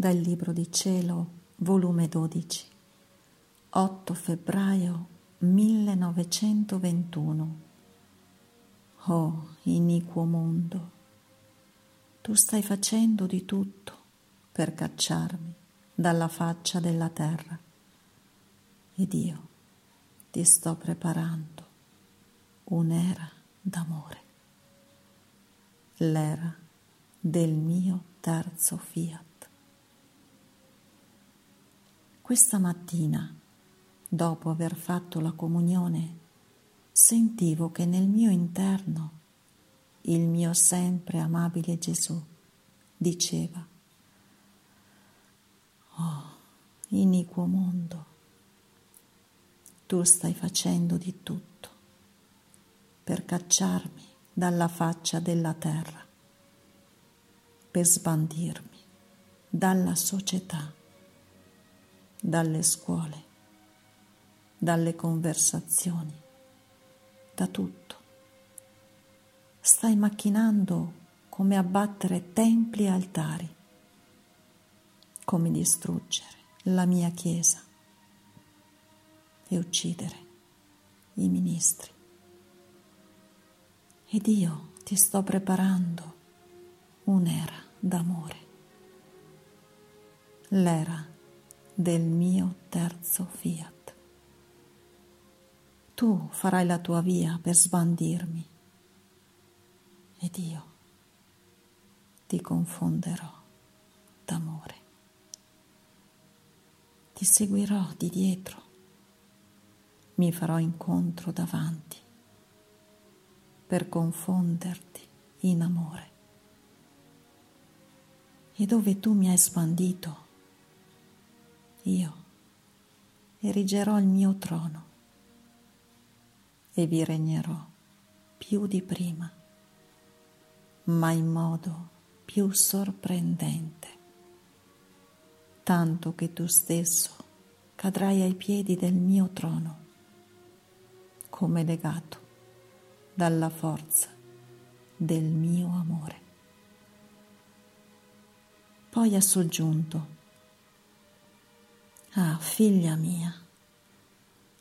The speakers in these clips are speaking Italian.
Dal Libro di Cielo, volume 12, 8 febbraio 1921. Oh, iniquo mondo, tu stai facendo di tutto per cacciarmi dalla faccia della terra ed io ti sto preparando un'era d'amore, l'era del mio terzo fiat. Questa mattina, dopo aver fatto la comunione, sentivo che nel mio interno il mio sempre amabile Gesù diceva, Oh, iniquo mondo, tu stai facendo di tutto per cacciarmi dalla faccia della terra, per sbandirmi dalla società dalle scuole, dalle conversazioni, da tutto. Stai macchinando come abbattere templi e altari, come distruggere la mia Chiesa e uccidere i ministri. Ed io ti sto preparando un'era d'amore, l'era del mio terzo fiat. Tu farai la tua via per sbandirmi ed io ti confonderò d'amore. Ti seguirò di dietro, mi farò incontro davanti per confonderti in amore. E dove tu mi hai sbandito, io erigerò il mio trono e vi regnerò più di prima, ma in modo più sorprendente, tanto che tu stesso cadrai ai piedi del mio trono, come legato dalla forza del mio amore. Poi ha soggiunto, Ah, figlia mia,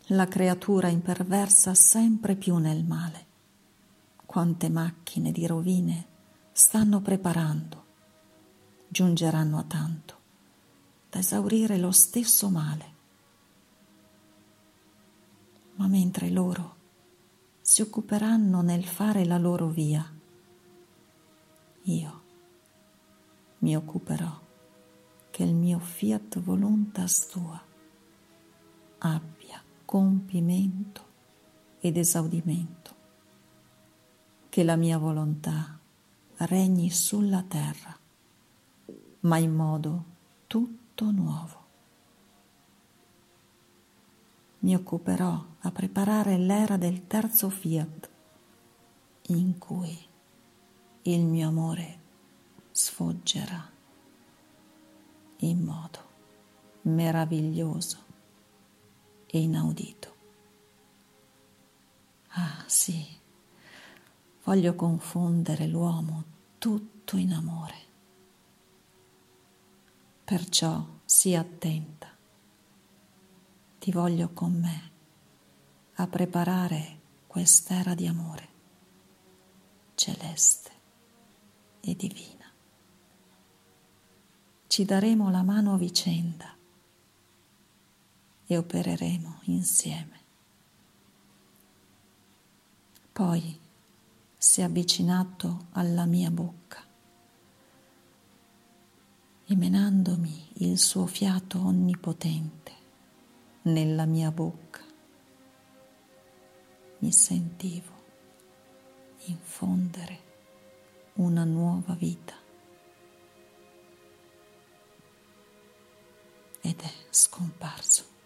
la creatura imperversa sempre più nel male. Quante macchine di rovine stanno preparando, giungeranno a tanto da esaurire lo stesso male. Ma mentre loro si occuperanno nel fare la loro via, io mi occuperò che il mio fiat voluntas tua abbia compimento ed esaudimento, che la mia volontà regni sulla terra, ma in modo tutto nuovo. Mi occuperò a preparare l'era del terzo fiat, in cui il mio amore sfoggerà in modo meraviglioso e inaudito. Ah sì, voglio confondere l'uomo tutto in amore. Perciò sii attenta, ti voglio con me a preparare quest'era di amore celeste e divina ci daremo la mano a vicenda e opereremo insieme. Poi si è avvicinato alla mia bocca e menandomi il suo fiato onnipotente nella mia bocca, mi sentivo infondere una nuova vita. Ed è scomparso.